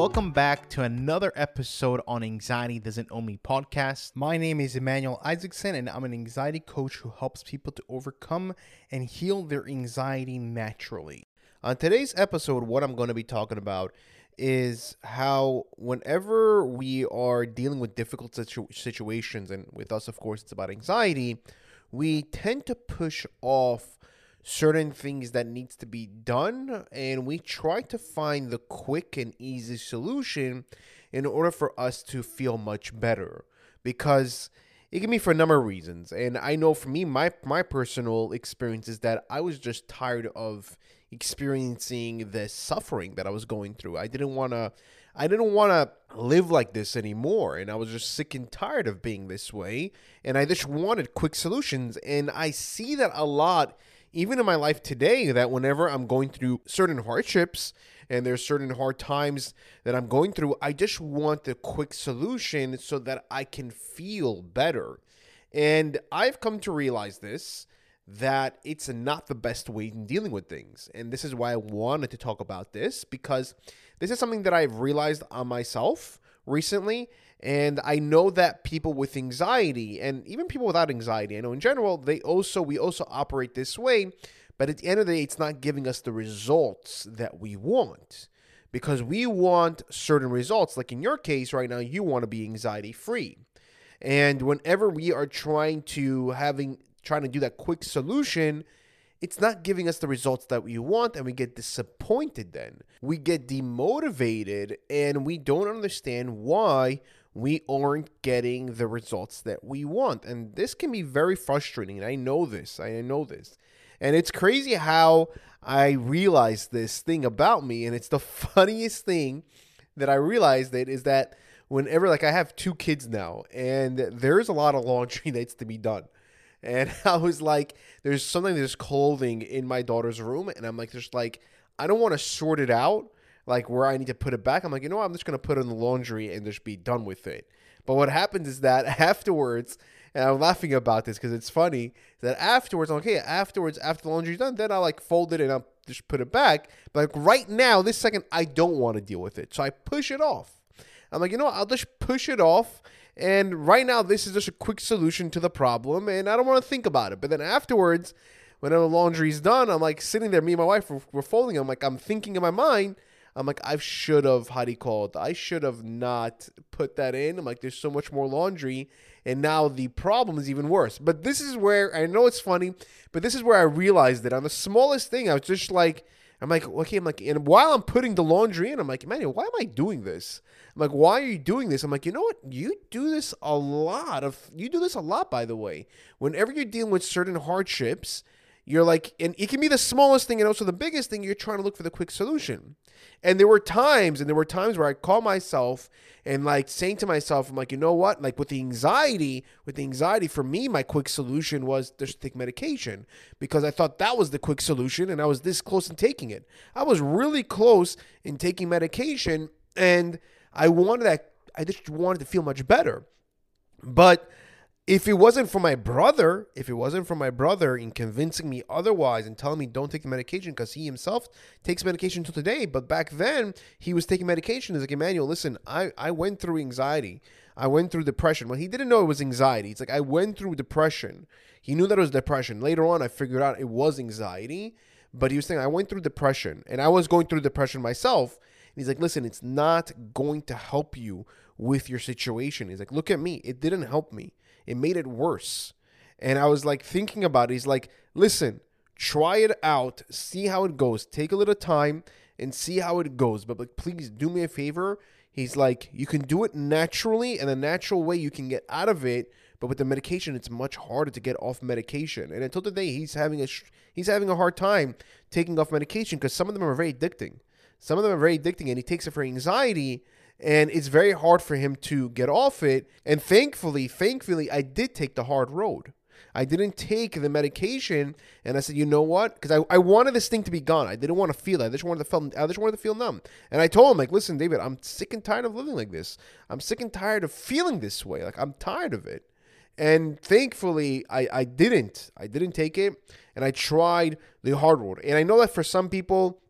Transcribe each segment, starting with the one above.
Welcome back to another episode on Anxiety Doesn't Own Me podcast. My name is Emmanuel Isaacson, and I'm an anxiety coach who helps people to overcome and heal their anxiety naturally. On today's episode, what I'm going to be talking about is how, whenever we are dealing with difficult situ- situations, and with us, of course, it's about anxiety, we tend to push off certain things that needs to be done and we try to find the quick and easy solution in order for us to feel much better. Because it can be for a number of reasons and i know for me my my personal experience is that i was just tired of experiencing the suffering that i was going through. I didn't want to i didn't want to live like this anymore and i was just sick and tired of being this way and i just wanted quick solutions and i see that a lot even in my life today that whenever I'm going through certain hardships and there's certain hard times that I'm going through, I just want the quick solution so that I can feel better. And I've come to realize this that it's not the best way in dealing with things. And this is why I wanted to talk about this because this is something that I've realized on myself recently and I know that people with anxiety and even people without anxiety, I know in general, they also we also operate this way, but at the end of the day, it's not giving us the results that we want. Because we want certain results. Like in your case right now, you want to be anxiety free. And whenever we are trying to having trying to do that quick solution, it's not giving us the results that we want and we get disappointed then. We get demotivated and we don't understand why we aren't getting the results that we want. And this can be very frustrating. And I know this. I know this. And it's crazy how I realized this thing about me. And it's the funniest thing that I realized that is that whenever, like, I have two kids now, and there's a lot of laundry that's to be done. And I was like, there's something, there's clothing in my daughter's room. And I'm like, there's like, I don't want to sort it out like where I need to put it back. I'm like, you know what? I'm just gonna put it in the laundry and just be done with it. But what happens is that afterwards, and I'm laughing about this because it's funny that afterwards, okay, afterwards, after the laundry's done, then I like fold it and I'll just put it back. But like right now, this second, I don't want to deal with it, so I push it off. I'm like, you know what? I'll just push it off. And right now, this is just a quick solution to the problem, and I don't want to think about it. But then afterwards, whenever the laundry's done, I'm like sitting there, me and my wife, we're, we're folding. I'm like, I'm thinking in my mind, I'm like, I should have, how do you call it? I should have not put that in. I'm like, there's so much more laundry. And now the problem is even worse. But this is where, I know it's funny, but this is where I realized that on the smallest thing, I was just like, I'm like, okay, I'm like, and while I'm putting the laundry in, I'm like, man, why am I doing this? I'm like, why are you doing this? I'm like, you know what? You do this a lot of, you do this a lot, by the way. Whenever you're dealing with certain hardships, you're like, and it can be the smallest thing and also the biggest thing. You're trying to look for the quick solution. And there were times, and there were times where I call myself and like saying to myself, I'm like, you know what? Like with the anxiety, with the anxiety for me, my quick solution was just take medication because I thought that was the quick solution and I was this close in taking it. I was really close in taking medication and I wanted that, I just wanted to feel much better. But if it wasn't for my brother, if it wasn't for my brother in convincing me otherwise and telling me don't take the medication because he himself takes medication till today, but back then he was taking medication. He's like, Emmanuel, listen, I, I went through anxiety. I went through depression. Well, he didn't know it was anxiety. It's like, I went through depression. He knew that it was depression. Later on, I figured out it was anxiety, but he was saying, I went through depression and I was going through depression myself. And he's like, listen, it's not going to help you with your situation. He's like, look at me. It didn't help me. It made it worse. And I was like thinking about it. He's like, listen, try it out, see how it goes. Take a little time and see how it goes. But like, please do me a favor. He's like, you can do it naturally, and the natural way you can get out of it. But with the medication, it's much harder to get off medication. And until today, he's having a he's having a hard time taking off medication because some of them are very addicting. Some of them are very addicting, and he takes it for anxiety and it's very hard for him to get off it. And thankfully, thankfully, I did take the hard road. I didn't take the medication, and I said, you know what? Because I, I wanted this thing to be gone. I didn't want to feel it. I just wanted to feel. I just wanted to feel numb. And I told him, like, listen, David, I'm sick and tired of living like this. I'm sick and tired of feeling this way. Like I'm tired of it. And thankfully, I, I didn't. I didn't take it, and I tried the hard road. And I know that for some people,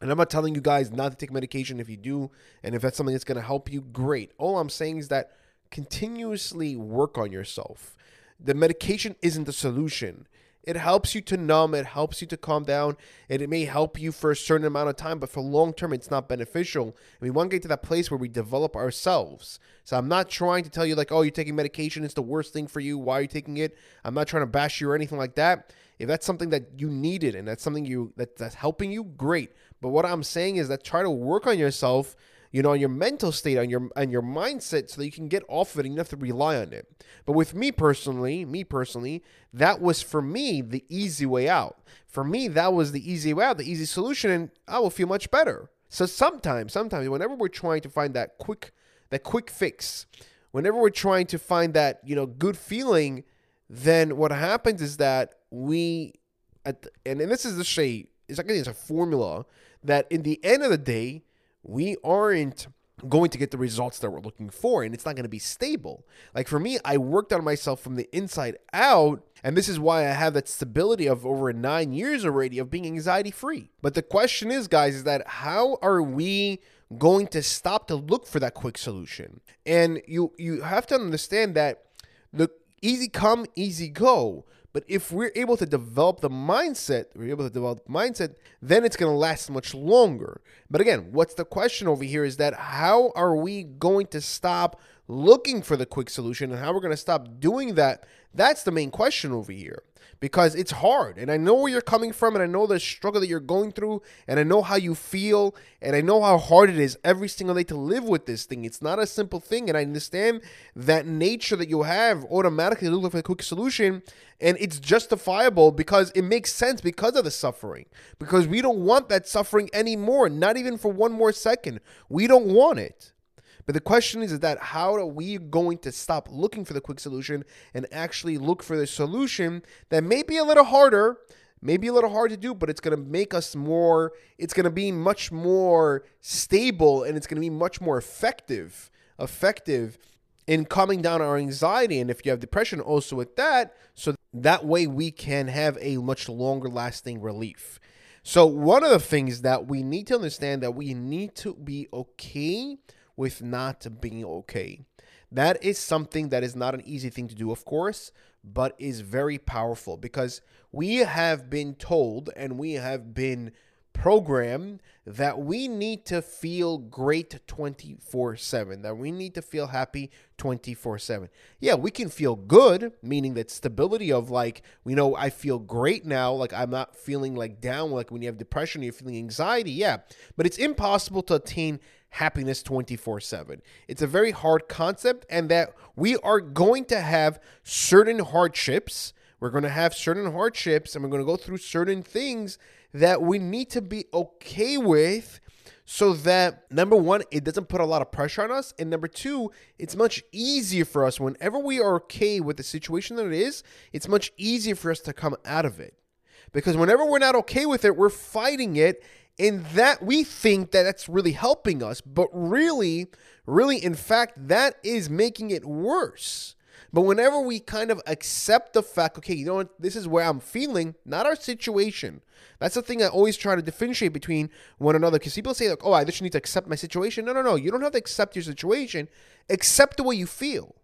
And I'm not telling you guys not to take medication if you do, and if that's something that's going to help you, great. All I'm saying is that continuously work on yourself. The medication isn't the solution. It helps you to numb, it helps you to calm down, and it may help you for a certain amount of time, but for long term, it's not beneficial. And we want to get to that place where we develop ourselves. So I'm not trying to tell you, like, oh, you're taking medication, it's the worst thing for you. Why are you taking it? I'm not trying to bash you or anything like that. If that's something that you needed and that's something you that, that's helping you, great. But what I'm saying is that try to work on yourself you know, on your mental state, on your on your mindset, so that you can get off of it and you have to rely on it. But with me personally, me personally, that was for me the easy way out. For me, that was the easy way out, the easy solution, and I will feel much better. So sometimes, sometimes, whenever we're trying to find that quick, that quick fix, whenever we're trying to find that you know good feeling, then what happens is that we, at the, and, and this is the shape It's like it's a formula that in the end of the day we aren't going to get the results that we're looking for and it's not going to be stable. Like for me, I worked on myself from the inside out and this is why I have that stability of over 9 years already of being anxiety free. But the question is guys is that how are we going to stop to look for that quick solution? And you you have to understand that the easy come easy go but if we're able to develop the mindset, we're able to develop mindset, then it's going to last much longer. But again, what's the question over here is that how are we going to stop looking for the quick solution and how we're going to stop doing that? That's the main question over here because it's hard. And I know where you're coming from, and I know the struggle that you're going through, and I know how you feel, and I know how hard it is every single day to live with this thing. It's not a simple thing, and I understand that nature that you have automatically look for a quick solution, and it's justifiable because it makes sense because of the suffering. Because we don't want that suffering anymore, not even for one more second. We don't want it. But the question is, that how are we going to stop looking for the quick solution and actually look for the solution that may be a little harder, maybe a little hard to do, but it's going to make us more, it's going to be much more stable and it's going to be much more effective, effective in calming down our anxiety. And if you have depression, also with that, so that way we can have a much longer lasting relief. So, one of the things that we need to understand that we need to be okay with not being okay. That is something that is not an easy thing to do, of course, but is very powerful because we have been told and we have been programmed that we need to feel great 24 7, that we need to feel happy 24 7. Yeah, we can feel good, meaning that stability of like, you know I feel great now, like I'm not feeling like down, like when you have depression, you're feeling anxiety. Yeah, but it's impossible to attain happiness 24 7. It's a very hard concept, and that we are going to have certain hardships. We're going to have certain hardships, and we're going to go through certain things that we need to be okay with so that number one, it doesn't put a lot of pressure on us, and number two, it's much easier for us whenever we are okay with the situation that it is. It's much easier for us to come out of it because whenever we're not okay with it, we're fighting it, and that we think that that's really helping us, but really, really, in fact, that is making it worse. But whenever we kind of accept the fact, okay, you know what, this is where I'm feeling, not our situation. That's the thing I always try to differentiate between one another. Because people say, like, oh, I just need to accept my situation. No, no, no. You don't have to accept your situation. Accept the way you feel.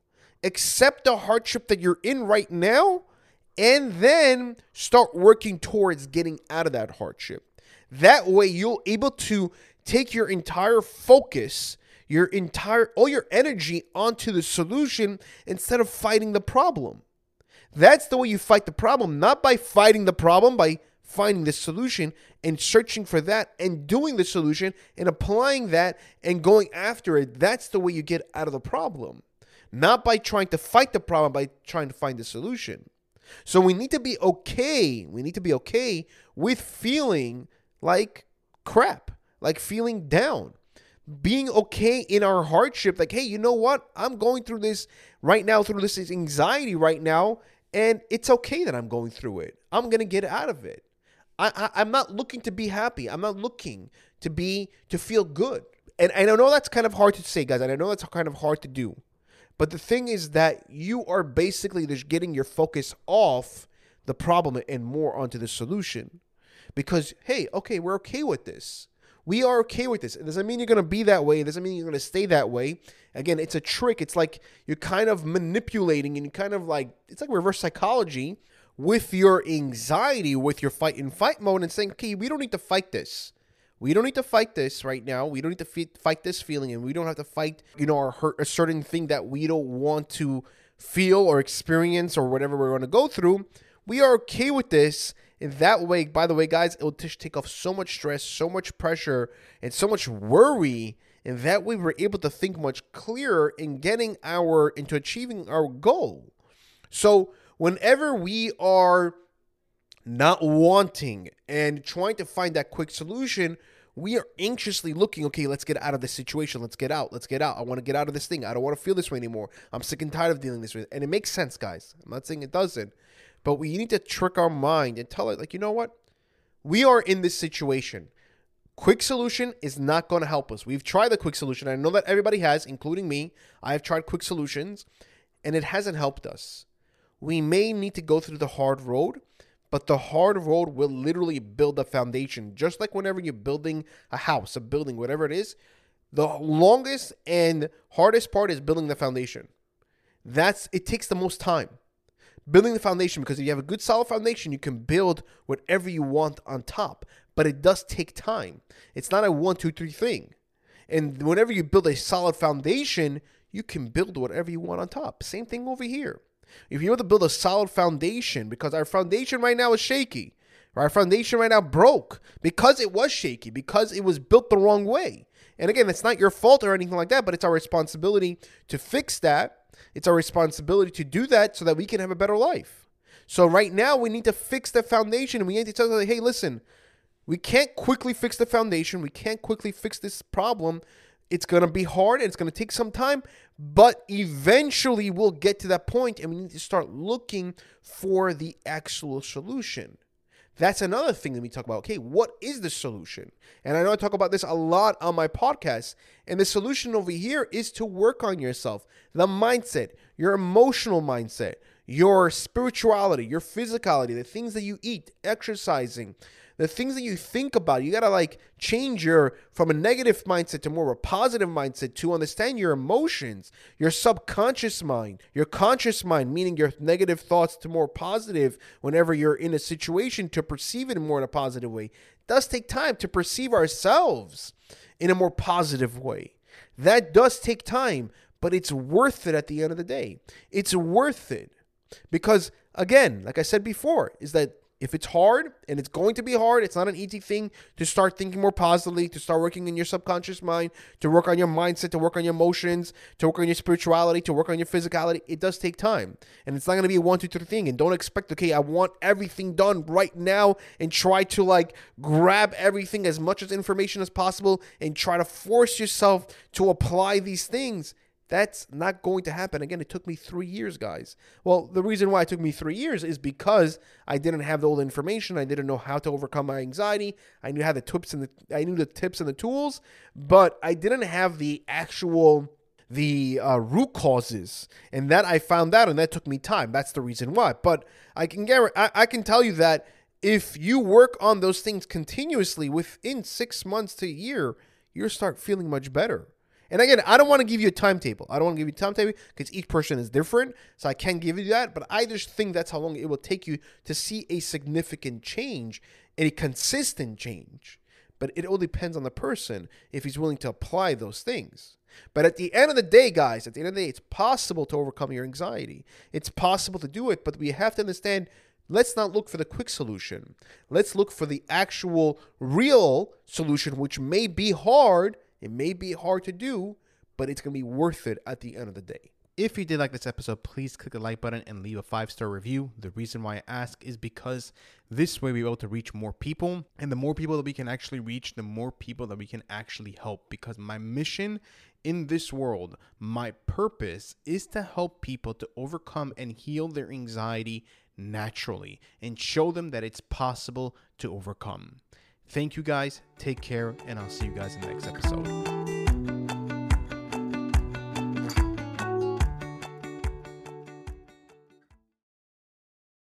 Accept the hardship that you're in right now, and then start working towards getting out of that hardship. That way, you'll able to take your entire focus, your entire all your energy onto the solution instead of fighting the problem. That's the way you fight the problem, not by fighting the problem, by finding the solution and searching for that and doing the solution and applying that and going after it. That's the way you get out of the problem. Not by trying to fight the problem, by trying to find the solution. So we need to be okay. We need to be okay with feeling like crap, like feeling down, being okay in our hardship. Like, hey, you know what? I'm going through this right now, through this anxiety right now, and it's okay that I'm going through it. I'm going to get out of it. I, I, am not looking to be happy. I'm not looking to be, to feel good. And, and I know that's kind of hard to say, guys, and I know that's kind of hard to do. But the thing is that you are basically just getting your focus off the problem and more onto the solution because hey, okay, we're okay with this. We are okay with this. It doesn't mean you're going to be that way. It doesn't mean you're going to stay that way. Again, it's a trick. It's like you're kind of manipulating and you kind of like, it's like reverse psychology with your anxiety, with your fight and fight mode, and saying, okay, we don't need to fight this. We don't need to fight this right now. We don't need to fight this feeling, and we don't have to fight, you know, or hurt a certain thing that we don't want to feel or experience or whatever we're going to go through. We are okay with this. In that way, by the way, guys, it will take off so much stress, so much pressure, and so much worry. And that way, we're able to think much clearer in getting our into achieving our goal. So, whenever we are not wanting and trying to find that quick solution, we are anxiously looking, okay, let's get out of this situation. Let's get out. Let's get out. I want to get out of this thing. I don't want to feel this way anymore. I'm sick and tired of dealing this way. And it makes sense, guys. I'm not saying it doesn't. But we need to trick our mind and tell it, like, you know what? We are in this situation. Quick solution is not going to help us. We've tried the quick solution. I know that everybody has, including me. I have tried quick solutions, and it hasn't helped us. We may need to go through the hard road but the hard road will literally build a foundation. Just like whenever you're building a house, a building, whatever it is, the longest and hardest part is building the foundation. That's it takes the most time. Building the foundation because if you have a good solid foundation, you can build whatever you want on top. But it does take time. It's not a one, two, three thing. And whenever you build a solid foundation, you can build whatever you want on top. Same thing over here. If you want to build a solid foundation, because our foundation right now is shaky, our foundation right now broke because it was shaky, because it was built the wrong way. And again, it's not your fault or anything like that, but it's our responsibility to fix that. It's our responsibility to do that so that we can have a better life. So right now, we need to fix the foundation, we need to tell them, hey, listen, we can't quickly fix the foundation. We can't quickly fix this problem. It's going to be hard and it's going to take some time, but eventually we'll get to that point and we need to start looking for the actual solution. That's another thing that we talk about. Okay, what is the solution? And I know I talk about this a lot on my podcast. And the solution over here is to work on yourself, the mindset, your emotional mindset, your spirituality, your physicality, the things that you eat, exercising, the things that you think about. You got to like change your from a negative mindset to more of a positive mindset to understand your emotions, your subconscious mind, your conscious mind, meaning your negative thoughts to more positive whenever you're in a situation to perceive it more in a positive way. It does take time to perceive ourselves in a more positive way. That does take time, but it's worth it at the end of the day. It's worth it. Because again, like I said before, is that if it's hard and it's going to be hard, it's not an easy thing to start thinking more positively, to start working in your subconscious mind, to work on your mindset, to work on your emotions, to work on your spirituality, to work on your physicality. It does take time. And it's not going to be a one, two, three thing. And don't expect, okay, I want everything done right now and try to like grab everything as much as information as possible and try to force yourself to apply these things. That's not going to happen. Again, it took me three years, guys. Well, the reason why it took me three years is because I didn't have all the information. I didn't know how to overcome my anxiety. I knew how the tips and the I knew the tips and the tools, but I didn't have the actual the uh, root causes, and that I found out, and that took me time. That's the reason why. But I can guarantee, I, I can tell you that if you work on those things continuously, within six months to a year, you'll start feeling much better. And again, I don't want to give you a timetable. I don't want to give you a timetable because each person is different. So I can't give you that. But I just think that's how long it will take you to see a significant change, a consistent change. But it all depends on the person if he's willing to apply those things. But at the end of the day, guys, at the end of the day, it's possible to overcome your anxiety. It's possible to do it, but we have to understand let's not look for the quick solution. Let's look for the actual real solution, which may be hard it may be hard to do, but it's going to be worth it at the end of the day. If you did like this episode, please click the like button and leave a five star review. The reason why I ask is because this way we're able to reach more people. And the more people that we can actually reach, the more people that we can actually help. Because my mission in this world, my purpose is to help people to overcome and heal their anxiety naturally and show them that it's possible to overcome. Thank you guys. Take care, and I'll see you guys in the next episode.